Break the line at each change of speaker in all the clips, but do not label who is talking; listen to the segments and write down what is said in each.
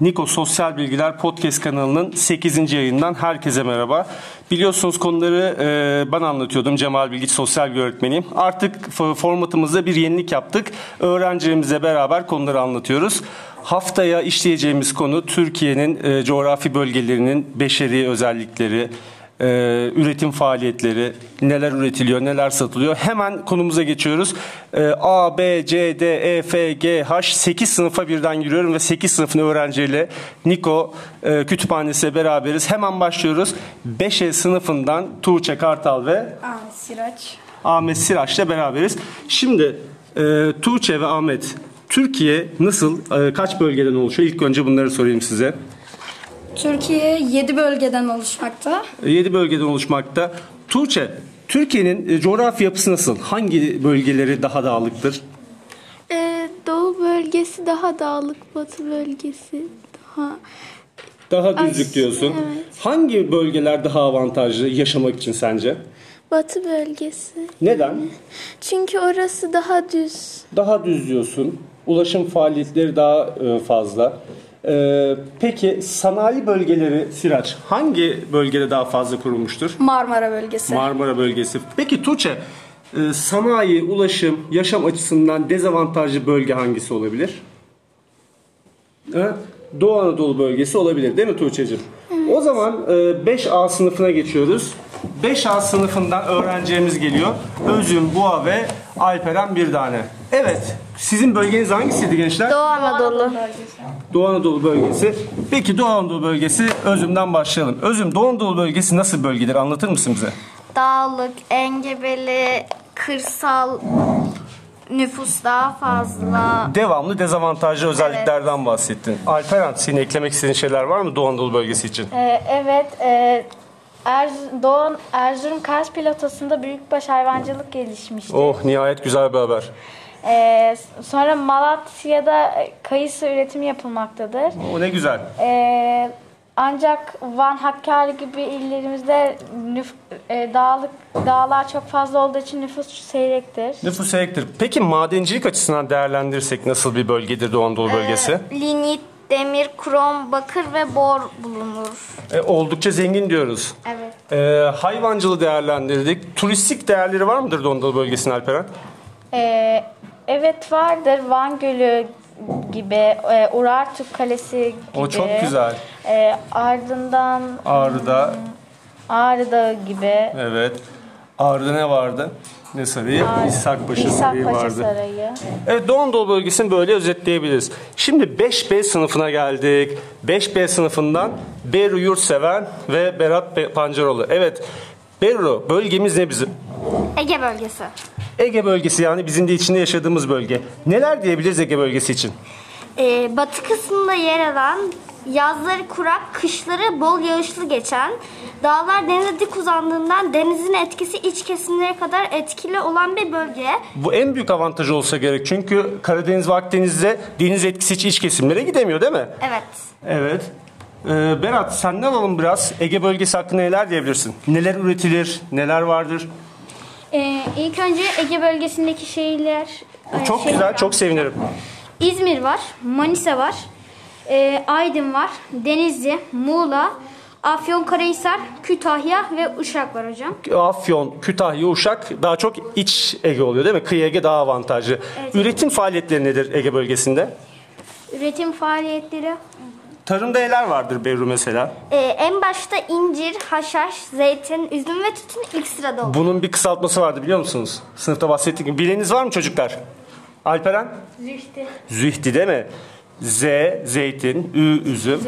Niko Sosyal Bilgiler Podcast kanalının 8. yayından herkese merhaba. Biliyorsunuz konuları e, ben anlatıyordum. Cemal Bilgiç sosyal bir öğretmeniyim. Artık formatımızda bir yenilik yaptık. Öğrencilerimizle beraber konuları anlatıyoruz. Haftaya işleyeceğimiz konu Türkiye'nin e, coğrafi bölgelerinin beşeri özellikleri, e, üretim faaliyetleri, neler üretiliyor, neler satılıyor. Hemen konumuza geçiyoruz. E, A, B, C, D, E, F, G, H 8 sınıfa birden giriyorum ve 8 sınıfın öğrenciyle Niko e, kütüphanesiyle beraberiz. Hemen başlıyoruz. 5E sınıfından Tuğçe Kartal ve
Ahmet Siraç.
Ahmet Siraç'la beraberiz. Şimdi e, Tuğçe ve Ahmet, Türkiye nasıl, e, kaç bölgeden oluşuyor? İlk önce bunları sorayım size.
Türkiye 7 bölgeden oluşmakta.
7 bölgeden oluşmakta. Tuğçe, Türkiye'nin e, coğrafi yapısı nasıl? Hangi bölgeleri daha dağlıktır?
Ee, doğu bölgesi daha dağlık, batı bölgesi daha...
Daha düzlük diyorsun.
evet.
Hangi bölgeler daha avantajlı yaşamak için sence?
Batı bölgesi.
Neden?
Çünkü orası daha düz.
Daha düz diyorsun. Ulaşım faaliyetleri daha e, fazla. E, peki sanayi bölgeleri Siraç hangi bölgede daha fazla kurulmuştur?
Marmara bölgesi.
Marmara bölgesi. Peki Tuğçe, e, sanayi, ulaşım, yaşam açısından dezavantajlı bölge hangisi olabilir? Ha? Doğu Anadolu bölgesi olabilir değil mi Tuğçe'cim? O zaman e, 5A sınıfına geçiyoruz. 5A sınıfından öğrencilerimiz geliyor. Özüm, Boğa ve Alperen bir tane. Evet, sizin bölgeniz hangisiydi gençler?
Doğu Anadolu.
Doğu Anadolu bölgesi. Peki Doğu Anadolu bölgesi Özüm'den başlayalım. Özüm, Doğu Anadolu bölgesi nasıl bölgedir anlatır mısın bize?
Dağlık, engebeli, kırsal, nüfus daha fazla.
devamlı dezavantajlı özelliklerden bahsettin. Alperen senin eklemek istediğin şeyler var mı Doğu Anadolu bölgesi için?
Ee, evet, e, Erz- Doğu Erzurum Kars Platosu'nda büyükbaş hayvancılık gelişmişti.
Oh nihayet güzel bir haber.
Ee, sonra Malatya'da kayısı üretimi yapılmaktadır.
O ne güzel.
Ee, ancak Van, Hakkari gibi illerimizde nüf- e, dağlık dağlar çok fazla olduğu için nüfus seyrektir.
Nüfus ektir. Peki madencilik açısından değerlendirirsek nasıl bir bölgedir Doğu Anadolu bölgesi?
Lignit, demir, krom, bakır ve bor bulunur.
E, oldukça zengin diyoruz.
Evet.
E, hayvancılığı değerlendirdik. Turistik değerleri var mıdır Doğu Anadolu bölgesinin Alperen?
Ee, evet vardır Van Gölü gibi, e, Urartu Kalesi gibi.
O çok güzel.
Ee, ardından
Ağrı'da
Ağrı Dağı gibi.
evet. Ağrı'da ne vardı? Ne sarayı? İshakpaşa Sarayı
İshakpaşa
vardı.
Sarayı.
Evet Doğu Anadolu bölgesini böyle özetleyebiliriz. Şimdi 5B sınıfına geldik. 5B sınıfından Beru Yurtseven ve Berat Be- Pancaroğlu. Evet Beru bölgemiz ne bizim?
Ege bölgesi.
Ege bölgesi yani bizim de içinde yaşadığımız bölge. Neler diyebiliriz Ege bölgesi için?
Ee, batı kısmında yer alan, yazları kurak, kışları bol yağışlı geçen, dağlar denize dik uzandığından denizin etkisi iç kesimlere kadar etkili olan bir bölge.
Bu en büyük avantajı olsa gerek. Çünkü Karadeniz ve Akdeniz'de deniz etkisi hiç iç kesimlere gidemiyor değil mi?
Evet.
Evet. Ee, Berat senden alalım biraz. Ege bölgesi hakkında neler diyebilirsin? Neler üretilir? Neler vardır?
Ee, ilk önce Ege bölgesindeki şehirler. e,
Çok
şehirler
güzel, çok sevinirim.
İzmir var, Manisa var, e, Aydın var, Denizli, Muğla, Afyonkarahisar, Kütahya ve Uşak var hocam.
Afyon, Kütahya, Uşak daha çok iç Ege oluyor değil mi? Kıyı Ege daha avantajlı. Üretim faaliyetleri nedir Ege bölgesinde?
Üretim faaliyetleri
Tarımda neler vardır Berru mesela?
Ee, en başta incir, haşhaş, zeytin, üzüm ve tütün ilk sırada olur.
Bunun bir kısaltması vardı biliyor musunuz? Sınıfta bahsettik mi? Bileniniz var mı çocuklar? Alperen?
Zühti.
Zühti değil mi? Z, zeytin, Ü, üzüm,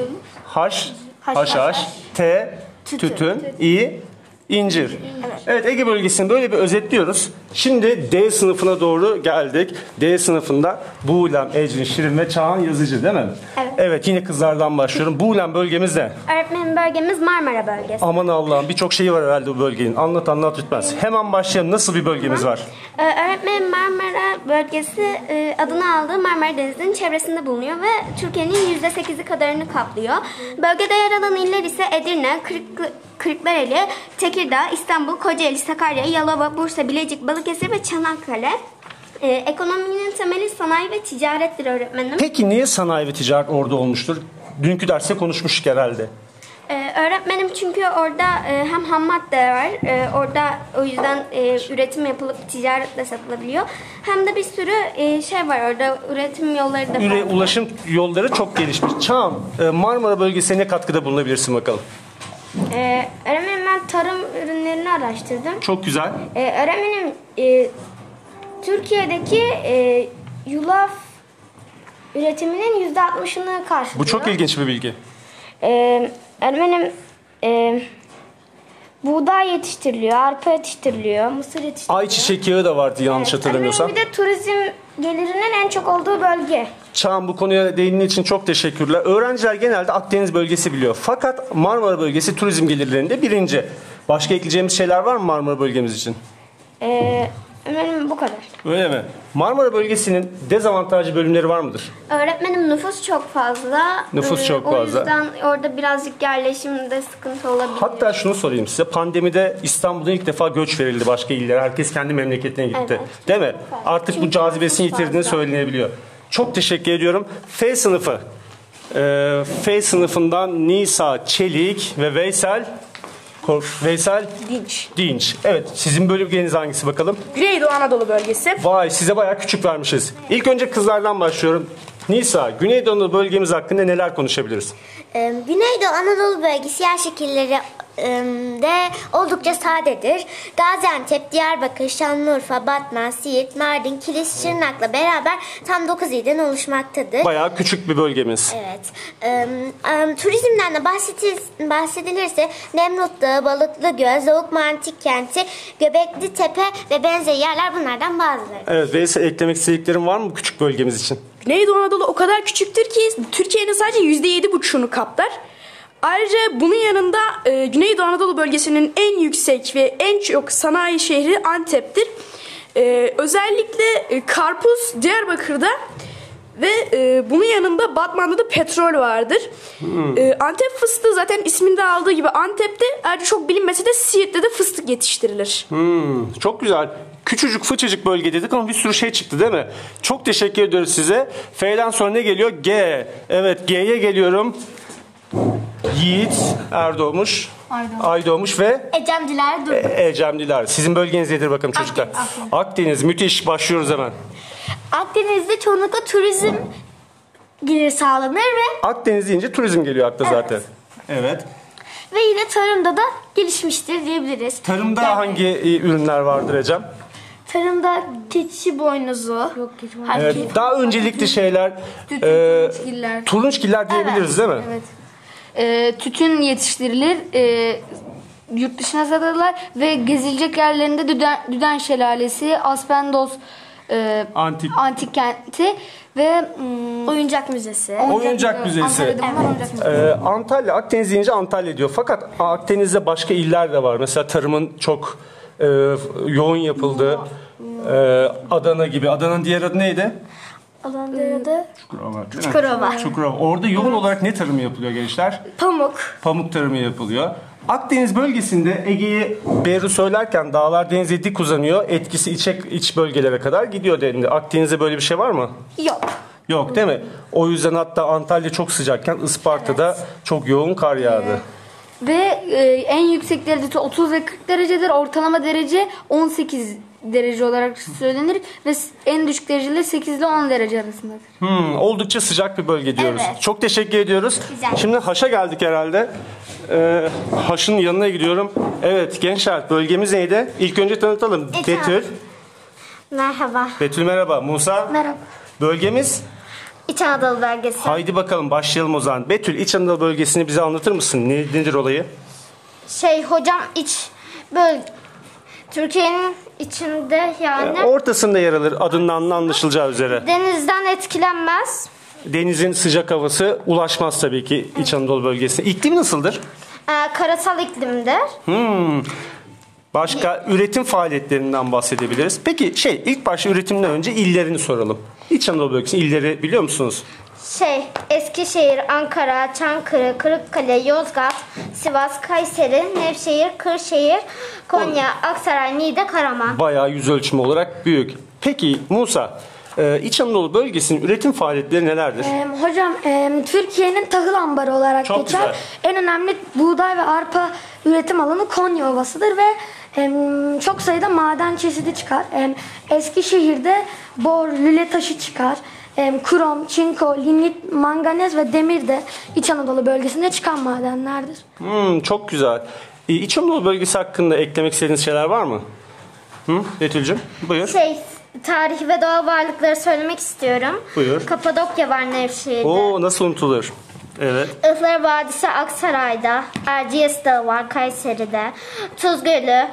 Haş,
Haşhaş.
haşhaş, T,
Tütün.
tütün, İ, incir. Evet Ege bölgesini böyle bir özetliyoruz. Şimdi D sınıfına doğru geldik. D sınıfında Buğlem, Ecrin, Şirin ve Çağan Yazıcı değil mi?
Evet.
Evet yine kızlardan başlıyorum. Buğlem bölgemiz ne?
Öğretmenim bölgemiz Marmara bölgesi.
Aman Allah'ım birçok şeyi var herhalde bu bölgenin. Anlat anlat lütfen. Hemen başlayalım. Nasıl bir bölgemiz var?
Ee, öğretmenim Marmara bölgesi e, adını aldığı Marmara Denizi'nin çevresinde bulunuyor ve Türkiye'nin %8'i kadarını kaplıyor. Bölgede yer alan iller ise Edirne, Kırık, Kırklareli, Tekirdağ, İstanbul, Kocaeli, Sakarya, Yalova, Bursa, Bilecik, Balıkesir ve Çanakkale. Ee, ekonominin temeli sanayi ve ticarettir öğretmenim.
Peki niye sanayi ve ticaret orada olmuştur? dünkü derste konuşmuştuk herhalde.
Ee, öğretmenim çünkü orada e, hem ham madde var, e, orada o yüzden e, üretim yapılıp ticaretle satılabiliyor. Hem de bir sürü e, şey var orada, üretim yolları da
Üre,
farklı.
ulaşım yolları çok gelişmiş. Çağım, e, Marmara bölgesine ne katkıda bulunabilirsin bakalım?
Ee, öğretmenim ben tarım ürünlerini araştırdım.
Çok güzel.
Ee, öğretmenim e, Türkiye'deki e, yulaf üretiminin yüzde altmışını karşılıyor.
Bu çok ilginç bir bilgi.
Ee, öğretmenim e, buğday yetiştiriliyor, arpa yetiştiriliyor, mısır yetiştiriliyor.
Ayçiçek yağı da vardı yanlış hatırlamıyorsam.
Öğretmenim bir de turizm gelirinin en çok olduğu bölge.
Çağan bu konuya değindiğin için çok teşekkürler. Öğrenciler genelde Akdeniz bölgesi biliyor. Fakat Marmara bölgesi turizm gelirlerinde birinci. Başka ekleyeceğimiz şeyler var mı Marmara bölgemiz için?
Ee, öğretmenim bu kadar.
Öyle mi? Marmara bölgesinin dezavantajlı bölümleri var mıdır?
Öğretmenim nüfus çok fazla.
Nüfus
Ee,
çok
O
fazla.
yüzden orada birazcık yerleşimde sıkıntı olabilir.
Hatta şunu sorayım size. Pandemide İstanbul'dan ilk defa göç verildi başka illere. Herkes kendi memleketine gitti.
Evet.
Değil mi? Artık bu cazibesini
nüfus
yitirdiğini
fazla.
söylenebiliyor. Çok teşekkür ediyorum. F sınıfı. Ee, F sınıfından Nisa Çelik ve Veysel Veysel
Dinç.
Dinç. Evet, sizin bölümleriniz hangisi bakalım?
Güneydoğu Anadolu bölgesi.
Vay, size bayağı küçük vermişiz. İlk önce kızlardan başlıyorum. Nisa, Güneydoğu bölgemiz hakkında neler konuşabiliriz?
Ee, Güneydoğu Anadolu bölgesi yer şekilleri e, de oldukça sadedir. Gaziantep, Diyarbakır, Şanlıurfa, Batman, Siirt, Mardin, Kilis, Şırnak'la beraber tam 9 ilden oluşmaktadır.
Bayağı küçük bir bölgemiz.
Evet. Ee, em, turizmden de bahsedilirse Nemrut Dağı, Balıklı Göl, Zavukma Antik Kenti, Göbekli Tepe ve benzeri yerler bunlardan bazıları.
Evet, Veysel eklemek istediklerin var mı küçük bölgemiz için?
Güneydoğu Anadolu o kadar küçüktür ki Türkiye'nin sadece %7,5'unu kaplar. Ayrıca bunun yanında e, Güneydoğu Anadolu bölgesinin en yüksek ve en çok sanayi şehri Antep'tir. E, özellikle e, karpuz Diyarbakır'da ve e, bunun yanında Batman'da da petrol vardır. E, Antep fıstığı zaten isminde aldığı gibi Antep'te ayrıca çok bilinmese de Siirt'te de fıstık yetiştirilir.
Hmm, çok güzel. Küçücük fıçıcık bölge dedik ama bir sürü şey çıktı değil mi? Çok teşekkür ediyoruz size. F'den sonra ne geliyor? G. Evet G'ye geliyorum. Yiğit Erdoğmuş. Aydoğmuş ve
Ecemciler dur.
E- Ecem Dilar. Sizin bölgeniz nedir bakalım çocuklar? Akdeniz. Müthiş. Başlıyoruz hemen.
Akdeniz'de çoğunlukla turizm gelir sağlanır ve
Akdeniz deyince turizm geliyor akla zaten. Evet.
ve yine tarımda da gelişmiştir diyebiliriz.
Tarımda
Yani
hangi e, ürünler vardır Ecem?
Tarımda keçi boynuzu. Yok keçi
Evet, daha öncelikli şeyler. e,
turunçgiller.
turunçgiller diyebiliriz değil mi?
Evet. Ee, tütün yetiştirilir. Ee, yurt dışına satılırlar ve gezilecek yerlerinde Düden, Düden Şelalesi, Aspendos e,
Antik.
antik kenti ve mm,
Oyuncak müzesi.
Oyuncak müzesi.
Antalya'da var oyuncak müzesi.
Ee, Antalya, Akdeniz deyince Antalya diyor. Fakat Akdeniz'de başka iller de var. Mesela tarımın çok e, yoğun yapıldığı e, Adana gibi. Adana'nın diğer adı neydi?
Alanlarda
Çukurova.
Çukurova.
Çukurova. Orada yoğun olarak ne tarımı yapılıyor gençler?
pamuk.
Pamuk tarımı yapılıyor. Akdeniz bölgesinde Ege'yi Beru söylerken dağlar denize dik uzanıyor. Etkisi iç, iç bölgelere kadar gidiyor denildi. Akdeniz'de böyle bir şey var mı?
Yok.
Yok değil mi? O yüzden hatta Antalya çok sıcakken Isparta'da çok yoğun kar yağdı.
Ve e, en yüksek derecesi 30 ve 40 derecedir. Ortalama derece 18 derece olarak söylenir ve en düşük dereceler 8 ile 10 derece arasındadır.
Hmm, oldukça sıcak bir bölge diyoruz.
Evet.
Çok teşekkür ediyoruz.
Güzel.
Şimdi Haş'a geldik herhalde. Ee, Haş'ın yanına gidiyorum. Evet gençler bölgemiz neydi? İlk önce tanıtalım.
Ece.
Betül.
Merhaba.
Betül merhaba. Musa.
Merhaba.
Bölgemiz?
İç Anadolu bölgesi.
Haydi bakalım başlayalım o zaman. Betül İç Anadolu bölgesini bize anlatır mısın? Ne, nedir olayı?
Şey hocam iç böl Türkiye'nin içinde yani
Ortasında yer alır adından anlaşılacağı üzere.
denizden etkilenmez.
Denizin sıcak havası ulaşmaz tabii ki İç Anadolu bölgesine. İklim nasıldır?
Ee, karasal iklimdir.
Hmm. Başka üretim faaliyetlerinden bahsedebiliriz. Peki şey ilk başta üretimden önce illerini soralım. İç Anadolu bölgesinin illeri biliyor musunuz?
Şey Eskişehir, Ankara, Çankırı, Kırıkkale, Yozgat, Sivas, Kayseri, Nevşehir, Kırşehir, Konya, Aksaray, Niğde, Karaman.
Bayağı yüz ölçümü olarak büyük. Peki Musa Ee, İç Anadolu bölgesinin üretim faaliyetleri nelerdir?
Ee, hocam e, Türkiye'nin tahıl ambarı olarak
Çok
geçer.
güzel.
En önemli buğday ve arpa üretim alanı Konya Ovası'dır ve e, çok sayıda maden çeşidi çıkar. E, Eskişehir'de bor, lüle taşı çıkar. E, krom, çinko, lignit, manganez ve demir de İç Anadolu bölgesinde çıkan madenlerdir.
Hmm, çok güzel. Ee, İç Anadolu bölgesi hakkında eklemek istediğiniz şeyler var mı? Hı? Betül'cüm buyur.
Şey, tarih ve doğal varlıkları söylemek istiyorum.
Buyur.
Kapadokya var Nevşehir'de.
Oo nasıl unutulur? Evet.
Ihlar Vadisi Aksaray'da, Erciyes Dağı var Kayseri'de, Tuz Gölü.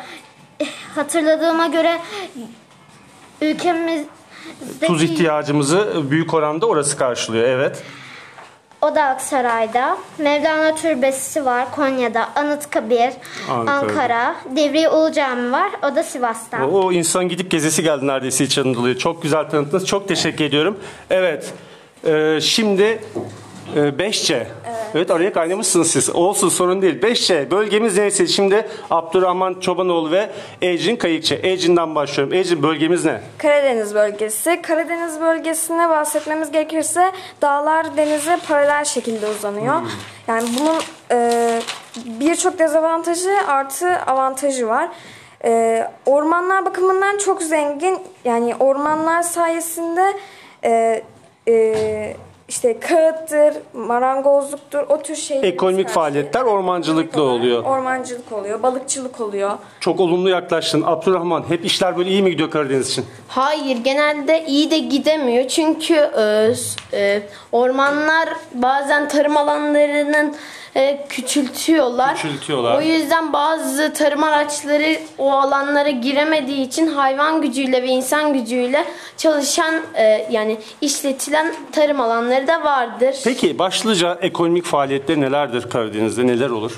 Hatırladığıma göre ülkemizdeki
Tuz ihtiyacımızı büyük oranda orası karşılıyor. Evet.
o da Aksaray'da. Mevlana Türbesi var Konya'da, Anıtkabir,
Ankara'da.
Ankara, Divriği Ulu Cami var. O da Sivas'ta.
O insan gidip gezesi geldi neredeyse İç Anadolu'ya. Çok güzel tanıttınız. Çok teşekkür ediyorum. Evet. Ee, şimdi e, Beşçe. Evet. araya kaynamışsınız siz. Olsun sorun değil. Beşçe bölgemiz neresi? Şimdi Abdurrahman Çobanoğlu ve Ecrin Kayıkçı. Ecrin'den başlıyorum. Ecrin bölgemiz ne?
Karadeniz bölgesi. Karadeniz bölgesine bahsetmemiz gerekirse dağlar denize paralel şekilde uzanıyor. Yani bunun e, birçok dezavantajı artı avantajı var. E, ormanlar bakımından çok zengin. Yani ormanlar sayesinde e, e, işte kağıttır, marangozluktur, o tür şeyler.
Ekonomik faaliyetler ormancılıklı oluyor.
Ormancılık oluyor, balıkçılık oluyor.
Çok olumlu yaklaştın. Abdurrahman hep işler böyle iyi mi gidiyor Karadeniz için?
Hayır genelde iyi de gidemiyor çünkü e, e, ormanlar bazen tarım alanlarının e, küçültüyorlar.
Küçültüyorlar.
O yüzden bazı tarım araçları o alanlara giremediği için hayvan gücüyle ve insan gücüyle çalışan e, yani işletilen tarım alanları da vardır.
Peki başlıca ekonomik faaliyetler nelerdir Karadeniz'de? Neler olur?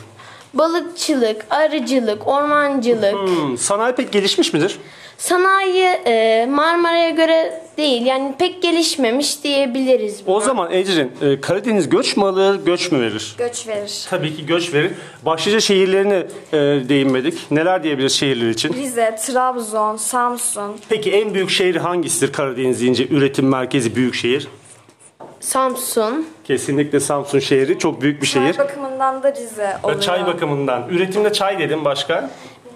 Balıkçılık, arıcılık, ormancılık.
Hmm, sanayi pek gelişmiş midir?
Sanayi e, Marmara'ya göre değil yani pek gelişmemiş diyebiliriz.
O zaman Ecrin, e, Karadeniz göç mü alır, göç mü verir?
Göç verir.
Tabii ki göç verir. Başlıca şehirlerine e, değinmedik. Neler diyebiliriz şehirler için?
Rize, Trabzon, Samsun,
Peki en büyük şehir hangisidir Karadeniz deyince? Üretim merkezi büyük şehir.
Samsun.
Kesinlikle Samsun şehri çok büyük bir şehir.
Çay bakımından da Rize oluyor.
Çay bakımından. Üretimde çay dedim başka.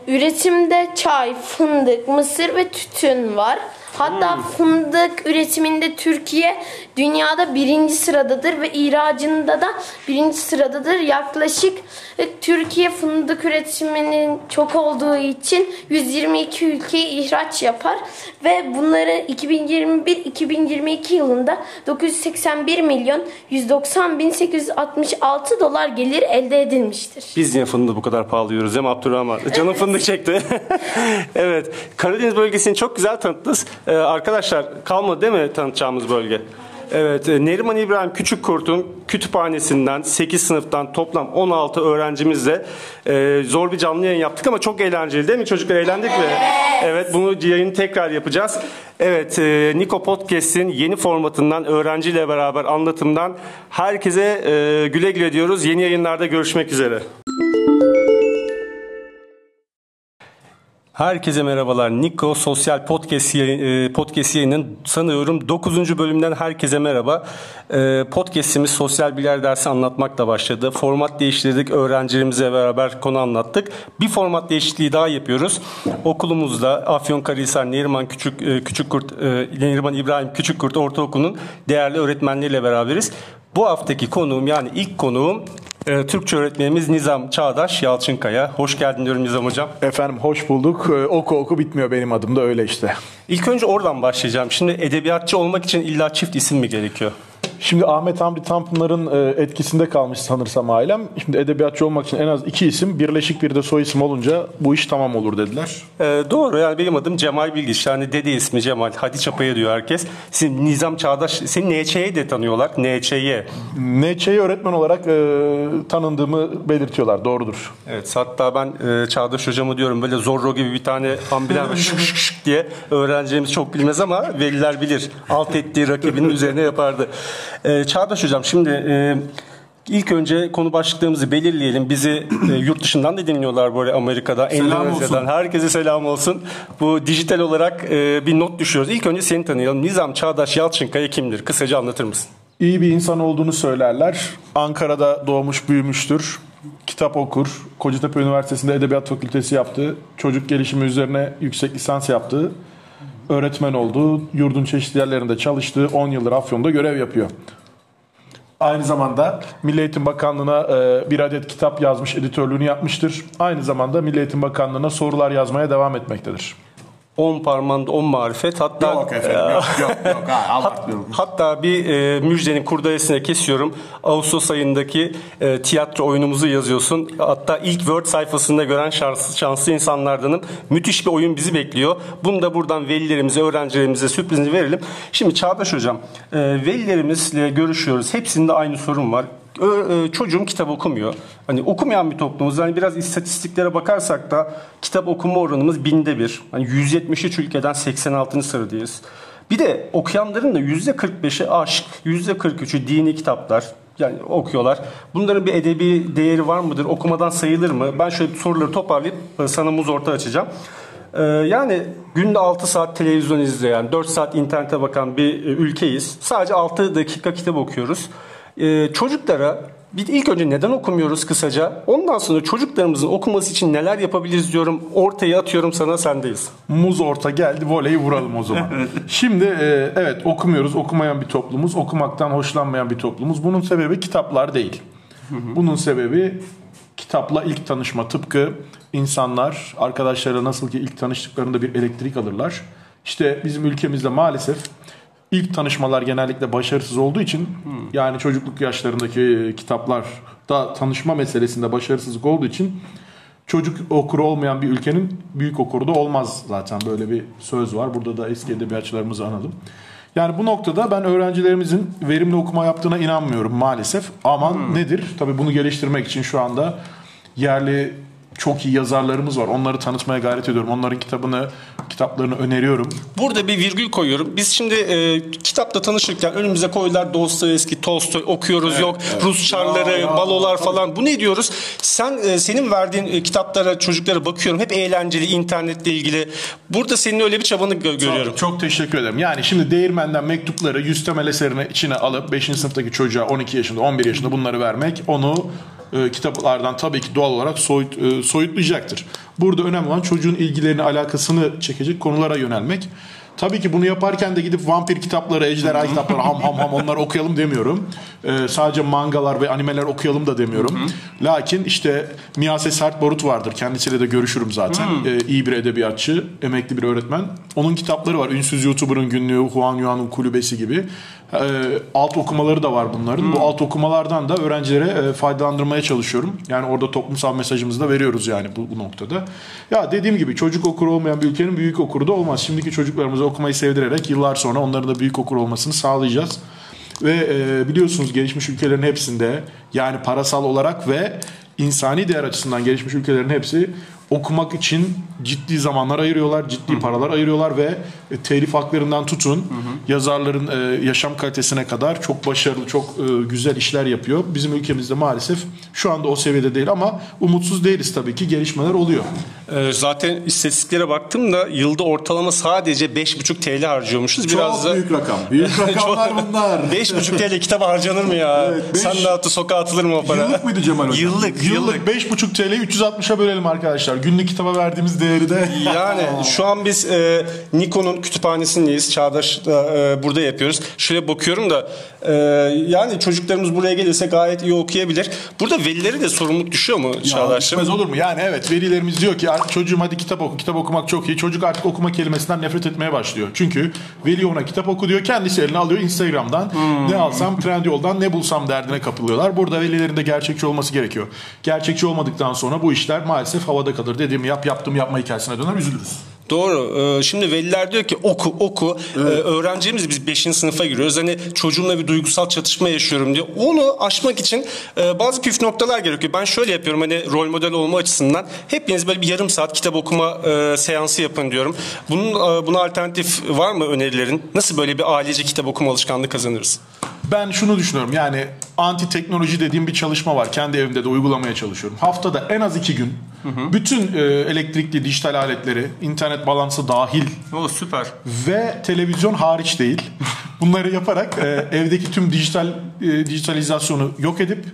Üretimde çay, fındık, mısır ve tütün var. Hatta fındık üretiminde Türkiye dünyada birinci sıradadır ve ihracında da birinci sıradadır. Yaklaşık e, Türkiye fındık üretiminin çok olduğu için 122 ülkeye ihraç yapar ve bunları 2021-2022 yılında 981 milyon 190 bin 866 dolar gelir elde edilmiştir.
Biz niye fındığı bu kadar pahalı yiyoruz değil mi Abdurrahman? Canım fındık çekti. evet. Karadeniz bölgesini çok güzel tanıttınız. Ee, arkadaşlar kalmadı değil mi tanıtacağımız bölge? Evet, e, Neriman İbrahim Küçükkurt'un kütüphanesinden 8 sınıftan toplam 16 öğrencimizle e, zor bir canlı yayın yaptık ama çok eğlenceli değil mi çocuklar? Eğlendik mi? Evet, bunu yayını tekrar yapacağız. Evet, e, Niko Podcast'in yeni formatından öğrenciyle beraber anlatımdan herkese e, güle güle diyoruz. Yeni yayınlarda görüşmek üzere. Herkese merhabalar. Niko Sosyal Podcast, yayın, e, podcast yayının sanıyorum 9. bölümden herkese merhaba. E, Podcast'imiz sosyal bilgiler dersi anlatmakla başladı. Format değiştirdik. Öğrencilerimizle beraber konu anlattık. Bir format değişikliği daha yapıyoruz. Okulumuzda Afyonkarahisar Neriman Küçük e, Küçükkurt Neriman İbrahim Küçükkurt Ortaokulu'nun değerli öğretmenleriyle beraberiz. Bu haftaki konuğum yani ilk konuğum e, Türkçe öğretmenimiz Nizam Çağdaş Yalçınkaya. Hoş geldin diyorum Nizam Hocam.
Efendim hoş bulduk. Ee, Oku oku bitmiyor benim adım da öyle işte.
İlk önce oradan başlayacağım. Şimdi edebiyatçı olmak için illa çift isim mi gerekiyor?
Şimdi Ahmet Hamdi Tanpınar'ın e, etkisinde kalmış sanırsam ailem. Şimdi edebiyatçı olmak için en az iki isim birleşik bir de soy isim olunca bu iş tamam olur dediler.
Ee, doğru yani benim adım Cemal Bilgiç. Yani dede ismi Cemal. Hadi Çapa'ya diyor herkes. Şimdi Nizam Çağdaş, seni NÇ'ye de tanıyorlar. NÇ'ye.
NÇ'yi öğretmen olarak e, tanındığımı belirtiyorlar. Doğrudur.
Evet hatta ben e, Çağdaş hocamı diyorum böyle Zorro gibi bir tane var, şık şık şık diye öğrencilerimiz çok bilmez ama veliler bilir. Alt ettiği rakibinin üzerine yapardı. E, Çağdaş hocam şimdi e, İlk önce konu başlıklarımızı belirleyelim. Bizi e, yurt dışından da dinliyorlar böyle Amerika'da, Endonezya'dan. Herkese selam olsun. Bu dijital olarak e, bir not düşüyoruz. İlk önce seni tanıyalım. Nizam Çağdaş Yalçınkaya kimdir? Kısaca anlatır mısın?
İyi bir insan olduğunu söylerler. Ankara'da doğmuş büyümüştür. Kitap okur. Kocatepe Üniversitesi'nde Edebiyat Fakültesi yaptı. Çocuk gelişimi üzerine yüksek lisans yaptı. Öğretmen oldu. Yurdun çeşitli yerlerinde çalıştı. 10 yıldır Afyon'da görev yapıyor. Aynı zamanda Milli Eğitim Bakanlığı'na e, bir adet kitap yazmış, editörlüğünü yapmıştır. Aynı zamanda Milli Eğitim Bakanlığı'na sorular yazmaya devam etmektedir.
10 parmağında 10 marifet hatta
Yok efendim, yok, yok, yok. Ha,
Hat-
abartmıyorum.
hatta bir e, müjdenin kurdalesine kesiyorum. Ağustos ayındaki e, tiyatro oyunumuzu yazıyorsun. Hatta ilk Word sayfasında gören şanslı, şanslı insanlardanım. Müthiş bir oyun bizi bekliyor. Bunu da buradan velilerimize, öğrencilerimize sürprizini verelim. Şimdi Çağdaş Hocam, e, velilerimizle görüşüyoruz. Hepsinde aynı sorun var. Ö- e, çocuğum kitap okumuyor. Hani okumayan bir toplumuz. Hani biraz istatistiklere bakarsak da kitap okuma oranımız binde bir. Hani 173 ülkeden 86. sıradayız. Bir de okuyanların da %45'i aşk, %43'ü dini kitaplar. Yani okuyorlar. Bunların bir edebi değeri var mıdır? Okumadan sayılır mı? Ben şöyle soruları toparlayıp e, sana muz orta açacağım. Ee, yani günde 6 saat televizyon izleyen, 4 saat internete bakan bir e, ülkeyiz. Sadece 6 dakika kitap okuyoruz. Ee, çocuklara bir ilk önce neden okumuyoruz kısaca? Ondan sonra çocuklarımızın okuması için neler yapabiliriz diyorum. Ortaya atıyorum sana sendeyiz.
Muz orta geldi voleyi vuralım o zaman. Şimdi e, evet okumuyoruz okumayan bir toplumuz okumaktan hoşlanmayan bir toplumuz. Bunun sebebi kitaplar değil. Bunun sebebi kitapla ilk tanışma tıpkı insanlar arkadaşlarıyla nasıl ki ilk tanıştıklarında bir elektrik alırlar. İşte bizim ülkemizde maalesef ilk tanışmalar genellikle başarısız olduğu için yani çocukluk yaşlarındaki kitaplarda tanışma meselesinde başarısızlık olduğu için çocuk okuru olmayan bir ülkenin büyük okuru da olmaz zaten böyle bir söz var. Burada da eski edebiyatçılarımızı analım. Yani bu noktada ben öğrencilerimizin verimli okuma yaptığına inanmıyorum maalesef. Ama nedir? Tabii bunu geliştirmek için şu anda yerli çok iyi yazarlarımız var. Onları tanıtmaya gayret ediyorum. Onların kitabını, kitaplarını öneriyorum.
Burada bir virgül koyuyorum. Biz şimdi e, kitapla tanışırken önümüze koydular Dostoyevski, Tolstoy okuyoruz yok Rus çarları,
Ya, ya,
balolar
tabii.
falan. Bu ne diyoruz? Sen e, senin verdiğin e, kitaplara çocuklara bakıyorum. Hep eğlenceli, internetle ilgili. Burada senin öyle bir çabanı gö- görüyorum.
Çok teşekkür ederim. Yani şimdi değirmenden mektupları yüz temel eserine içine alıp 5. sınıftaki çocuğa 12 yaşında 11 yaşında bunları vermek onu e, kitaplardan tabii ki doğal olarak soyut, e, soyutlayacaktır. Burada önemli olan çocuğun ilgilerini alakasını çekecek konulara yönelmek. Tabii ki bunu yaparken de gidip vampir kitapları, ejderha kitapları ham ham ham onları okuyalım demiyorum. Ee, sadece mangalar ve animeler okuyalım da demiyorum. Lakin işte Miyase Sert Barut vardır. Kendisiyle de görüşürüm zaten. Ee, iyi bir edebiyatçı, emekli bir öğretmen. Onun kitapları var. Ünsüz YouTuber'ın günlüğü, Huan Yuan'ın kulübesi gibi. Ee, alt okumaları da var bunların. Bu alt okumalardan da öğrencilere e, faydalandırmaya çalışıyorum. Yani orada toplumsal mesajımızı da veriyoruz yani bu, bu noktada. Ya dediğim gibi çocuk okuru olmayan bir ülkenin büyük okuru da olmaz. Şimdiki çocuklarımıza okumayı sevdirerek yıllar sonra onların da büyük okur olmasını sağlayacağız. Ve e, biliyorsunuz gelişmiş ülkelerin hepsinde yani parasal olarak ve insani değer açısından gelişmiş ülkelerin hepsi okumak için ciddi zamanlar ayırıyorlar, ciddi paralar ayırıyorlar ve e, telif haklarından tutun yazarların e, yaşam kalitesine kadar çok başarılı, çok e, güzel işler yapıyor. Bizim ülkemizde maalesef şu anda o seviyede değil ama umutsuz değiliz tabii ki gelişmeler oluyor.
Ee, zaten istatistiklere baktım da yılda ortalama sadece 5,5 TL harcıyormuşuz. Biraz
çok
da
büyük rakam. Büyük rakamlar bunlar.
5,5 TL kitaba harcanır mı ya?
Evet, beş-
Sen de attı sokağa atılır mı o para?
Yıllık mıydı Cemal Hocam?
Yıllık, yıllık.
Yıllık 5,5 TL'yi 360'a bölelim arkadaşlar. Günlük kitaba verdiğimiz değeri de
Yani şu an biz e, Nikon'un kütüphanesindeyiz. Çağdaş da e, burada yapıyoruz. Şöyle bakıyorum da e, yani çocuklarımız buraya gelirse gayet iyi okuyabilir. Burada velilere de sorumluluk düşüyor mu Çağdaş'ım?
Düşmez olur mu? Yani evet velilerimiz diyor ki "Ar- çocuğum hadi kitap oku. Kitap okumak çok iyi. Çocuk artık okuma kelimesinden nefret etmeye başlıyor. Çünkü veli ona kitap oku diyor. Kendisi eline alıyor Instagram'dan. Ne alsam Trendyol'dan ne bulsam derdine kapılıyorlar. Burada velilerin de gerçekçi olması gerekiyor. Gerçekçi olmadıktan sonra bu işler maalesef havada kalır. Dediğimi yap yaptım yapma hikayesine döner üzülürüz.
Doğru. Ee, Şimdi veliler diyor ki oku oku. Ee, Öğrencimiz biz 5. sınıfa giriyoruz. Hani çocuğumla bir duygusal çatışma yaşıyorum diyor. Onu aşmak için e, bazı püf noktalar gerekiyor. Ben şöyle yapıyorum hani rol model olma açısından. Hepiniz böyle bir yarım saat kitap okuma e, seansı yapın diyorum. Bunun e, buna alternatif var mı önerilerin? Nasıl böyle bir ailece kitap okuma alışkanlığı kazanırız?
Ben şunu düşünüyorum yani anti teknoloji dediğim bir çalışma var. Kendi evimde de uygulamaya çalışıyorum. Haftada en az iki gün bütün e, elektrikli dijital aletleri, internet balansı dahil
O süper.
ve televizyon hariç değil. Bunları yaparak e, evdeki tüm dijital e, dijitalizasyonu yok edip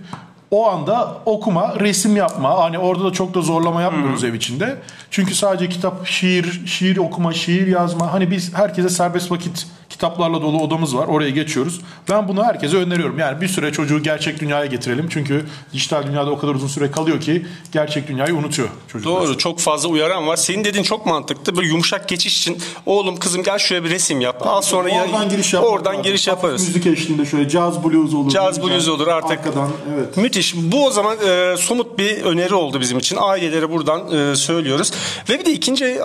o anda okuma, resim yapma. Hani orada da çok da zorlama yapmıyoruz ev içinde. Çünkü sadece kitap, şiir, şiir okuma, şiir yazma. Hani biz herkese serbest vakit kitaplarla dolu odamız var. Oraya geçiyoruz. Ben bunu herkese öneriyorum. Yani bir süre çocuğu gerçek dünyaya getirelim. Çünkü dijital dünyada o kadar uzun süre kalıyor ki gerçek dünyayı unutuyor çocuklar.
Doğru çok fazla uyaran var. Senin dediğin çok mantıklı. Böyle yumuşak geçiş için oğlum kızım gel şuraya bir resim yap. Al sonra ya-
Oradan giriş yapmak
oradan
lazım.
giriş yaparız.
Müzik eşliğinde şöyle caz blues olur.
Caz blues olur artık.
Arkadan evet.
Müthiş. Bu o zaman e, somut bir öneri oldu bizim için. Ailelere buradan e, söylüyoruz. Ve bir de ikinci e,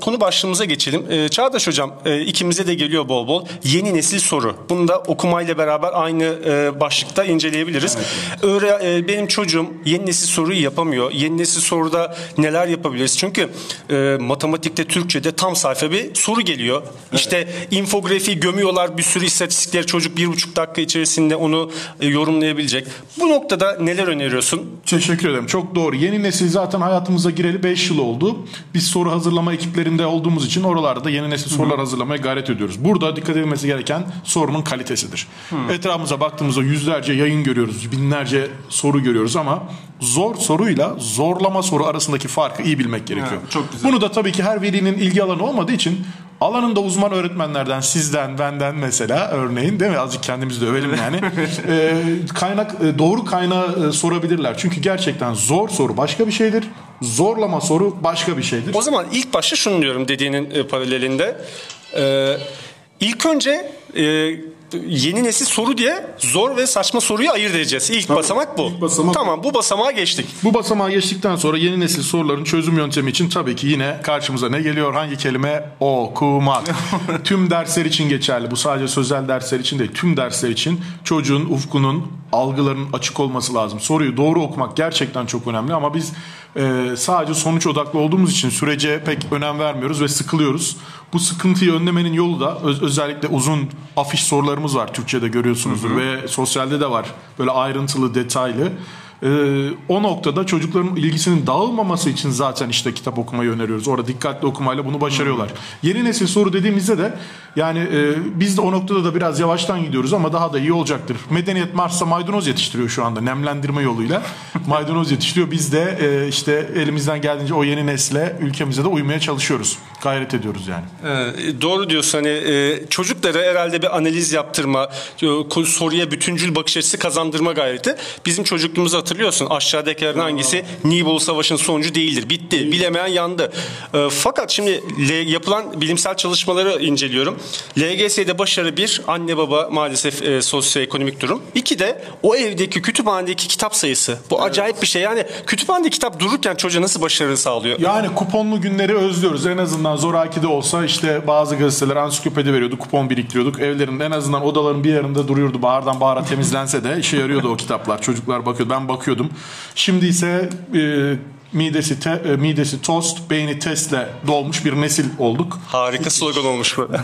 konu başlığımıza geçelim. E, Çağdaş Hocam e, ikimize de geliyor bol bol. Yeni nesil soru. Bunu da okumayla beraber aynı e, başlıkta inceleyebiliriz. Öyle, e, benim çocuğum yeni nesil soruyu yapamıyor. Yeni nesil soruda neler yapabiliriz? Çünkü e, matematikte, Türkçe'de tam sayfa bir soru geliyor. İşte infografi gömüyorlar bir sürü istatistikleri çocuk bir buçuk dakika içerisinde onu e, yorumlayabilecek. Bu noktada neler öneriyorsun?
Teşekkür ederim. Çok doğru. Yeni nesil zaten hayatımıza gireli 5 yıl oldu. Biz soru hazırlama ekiplerinde olduğumuz için oralarda yeni nesil sorular hazırlamaya gayret ediyoruz. Burada dikkat edilmesi gereken sorunun kalitesidir. Etrafımıza baktığımızda yüzlerce yayın görüyoruz, binlerce soru görüyoruz ama zor soruyla zorlama soru arasındaki farkı iyi bilmek gerekiyor.
çok güzel.
Bunu da tabii ki her velinin ilgi alanı olmadığı için alanında uzman öğretmenlerden sizden benden mesela örneğin değil mi azıcık kendimizi de övelim yani Ee, kaynak e, doğru kaynağı e, sorabilirler çünkü gerçekten zor soru başka bir şeydir zorlama soru başka bir şeydir.
O zaman ilk başta şunu diyorum dediğinin e, paralelinde. E, ilk önce e, yeni nesil soru diye zor ve saçma soruyu ayırt edeceğiz. İlk basamak bu.
ilk basamak-
Tamam bu basamağa geçtik.
Bu basamağı geçtikten sonra yeni nesil soruların çözüm yöntemi için tabii ki yine karşımıza ne geliyor? Hangi kelime? Okumak. tüm dersler için geçerli. Bu sadece sözel dersler için değil. Tüm dersler için çocuğun ufkunun, algılarının açık olması lazım. Soruyu doğru okumak gerçekten çok önemli ama biz e, sadece sonuç odaklı olduğumuz için sürece pek önem vermiyoruz ve sıkılıyoruz. Bu sıkıntıyı önlemenin yolu da öz- özellikle uzun afiş sorularımız var Türkçe'de görüyorsunuzdur ve sosyalde de var. Böyle ayrıntılı, detaylı. Ee, o noktada çocukların ilgisinin dağılmaması için zaten işte kitap okumayı öneriyoruz. Orada dikkatli okumayla bunu başarıyorlar. Yeni nesil soru dediğimizde de yani e, biz de o noktada da biraz yavaştan gidiyoruz ama daha da iyi olacaktır. Medeniyet Mars'ta maydanoz yetiştiriyor şu anda nemlendirme yoluyla. maydanoz yetiştiriyor. Biz de e, işte elimizden geldiğince o yeni nesle ülkemize de uymaya çalışıyoruz. Gayret ediyoruz yani.
Ee, doğru diyorsun hani e, çocuklara herhalde bir analiz yaptırma, e, soruya bütüncül bakış açısı kazandırma gayreti. Bizim çocukluğumuzu hatırlıyorsun. Aşağıdakilerin hangisi Nibolu Savaşı'nın sonucu değildir. Bitti. Bilemeyen yandı. E, fakat şimdi L- yapılan bilimsel çalışmaları inceliyorum. LGS'de başarı bir, anne baba maalesef e, sosyoekonomik durum. İki de o evdeki kütüphanedeki kitap sayısı. Bu acayip bir şey. Yani kütüphanede kitap dururken çocuğa nasıl başarı sağlıyor?
Yani kuponlu günleri özlüyoruz. En azından zoraki de olsa işte bazı gazeteler ansiklopedi veriyordu, kupon biriktiriyorduk. Evlerin en azından odaların bir yerinde duruyordu. Bahardan bahara temizlense de işe yarıyordu o kitaplar. Çocuklar bakıyordu. Ben bakıyordum. Şimdi ise e, midesi te- e, midesi tost, beyni testle dolmuş bir nesil olduk.
Harika slogan olmuş bu.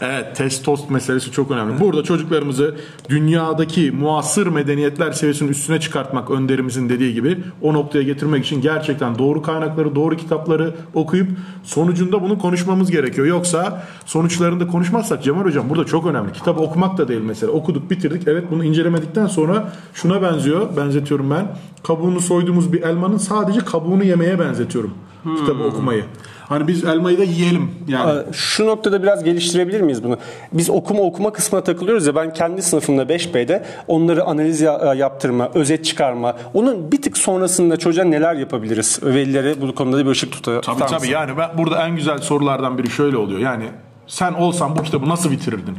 Evet test tost meselesi çok önemli. Burada çocuklarımızı dünyadaki muasır medeniyetler seviyesinin üstüne çıkartmak önderimizin dediği gibi o noktaya getirmek için gerçekten doğru kaynakları, doğru kitapları okuyup sonucunda bunu konuşmamız gerekiyor. Yoksa sonuçlarında konuşmazsak Cemal Hocam burada çok önemli. Kitabı okumak da değil mesela. Okuduk, bitirdik. Evet bunu incelemedikten sonra şuna benziyor. Benzetiyorum ben. Kabuğunu soyduğumuz bir elmanın sadece kabuğunu yemeye benzetiyorum. Kitabı okumayı. Hani biz elmayı da yiyelim. Yani
Şu noktada biraz geliştirebilir miyiz bunu? Biz okuma okuma kısmına takılıyoruz ya ben kendi sınıfımda 5B'de onları analiz ya- yaptırma, özet çıkarma. Onun bir tık sonrasında çocuğa neler yapabiliriz? Velilere bu konuda da bir ışık tutar.
Tabii tabii yani ben burada en güzel sorulardan biri şöyle oluyor. Yani sen olsan bu kitabı nasıl bitirirdin?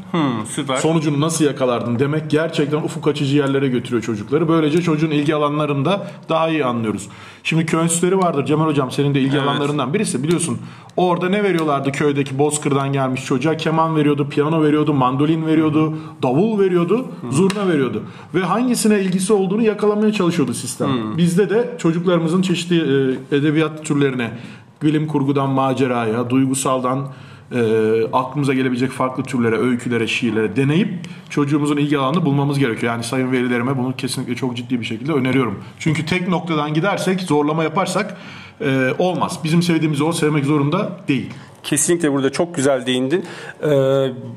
süper.
Sonucunu nasıl yakalardın demek gerçekten ufuk açıcı yerlere götürüyor çocukları. Böylece çocuğun ilgi alanlarını da daha iyi anlıyoruz. Şimdi köy enstitüleri vardır Cemal Hocam senin de ilgi alanlarından birisi biliyorsun. Orada ne veriyorlardı köydeki Bozkır'dan gelmiş çocuğa? Keman veriyordu, piyano veriyordu, mandolin veriyordu, davul veriyordu, zurna veriyordu. Ve hangisine ilgisi olduğunu yakalamaya çalışıyordu sistem. Bizde de çocuklarımızın çeşitli e, edebiyat türlerine bilim kurgudan maceraya, duygusaldan e, aklımıza gelebilecek farklı türlere, öykülere, şiirlere deneyip çocuğumuzun ilgi alanını bulmamız gerekiyor. Yani sayın velilerime bunu kesinlikle çok ciddi bir şekilde öneriyorum. Çünkü tek noktadan gidersek, zorlama yaparsak e, olmaz. Bizim sevdiğimizi o sevmek zorunda değil.
Kesinlikle burada çok güzel değindin. Ee,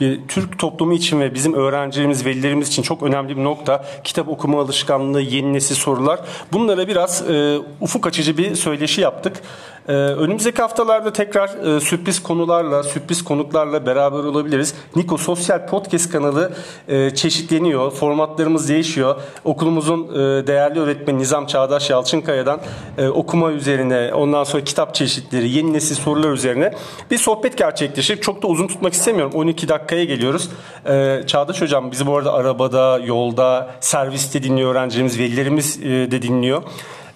bir Türk toplumu için ve bizim öğrencilerimiz, velilerimiz için çok önemli bir nokta. Kitap okuma alışkanlığı, yeni nesil sorular. Bunlara biraz e, ufuk açıcı bir söyleşi yaptık. Ee, önümüzdeki haftalarda tekrar e, sürpriz konularla, sürpriz konuklarla beraber olabiliriz. Niko Sosyal Podcast kanalı e, çeşitleniyor, formatlarımız değişiyor. Okulumuzun e, değerli öğretmeni Nizam Çağdaş Yalçınkaya'dan e, okuma üzerine, ondan sonra kitap çeşitleri, yeni nesil sorular üzerine bir sohbet gerçekleşir. Çok da uzun tutmak istemiyorum. 12 dakikaya geliyoruz. Ee, Çağdaş Hocam bizi bu arada arabada, yolda, serviste dinliyor öğrencilerimiz, velilerimiz e, de dinliyor.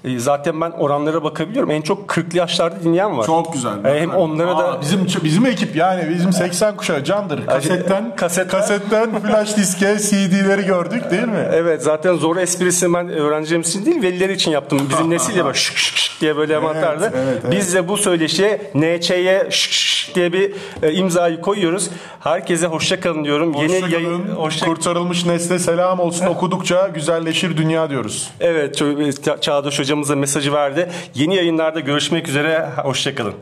E, Zaten ben oranlara bakabiliyorum. En çok 40'lı yaşlarda dinleyen var.
Çok güzel.
E, Hem onlara da
Aa, bizim bizim ekip yani bizim 80 kuşağı candır. Kasetten
Kasetten-
kasetten flash diske CD'leri gördük değil mi?
Evet zaten zor esprisini ben öğrencilerimiz için değil velileri için yaptım. Bizim nesil ya böyle şık şık şık diye böyle atardı.
evet, evet.
Biz de bu söyleşiye NÇ'ye şık şık diye bir e, imzayı koyuyoruz. Herkese hoşça kalın diyorum. Yeni
Hoşça
yayın
kalın.
hoşça
Kurtarılmış nesle selam olsun. Okudukça güzelleşir dünya diyoruz.
Evet, ço- Çağdaş hocamız da mesajı verdi. Yeni yayınlarda görüşmek üzere. Hoşça kalın.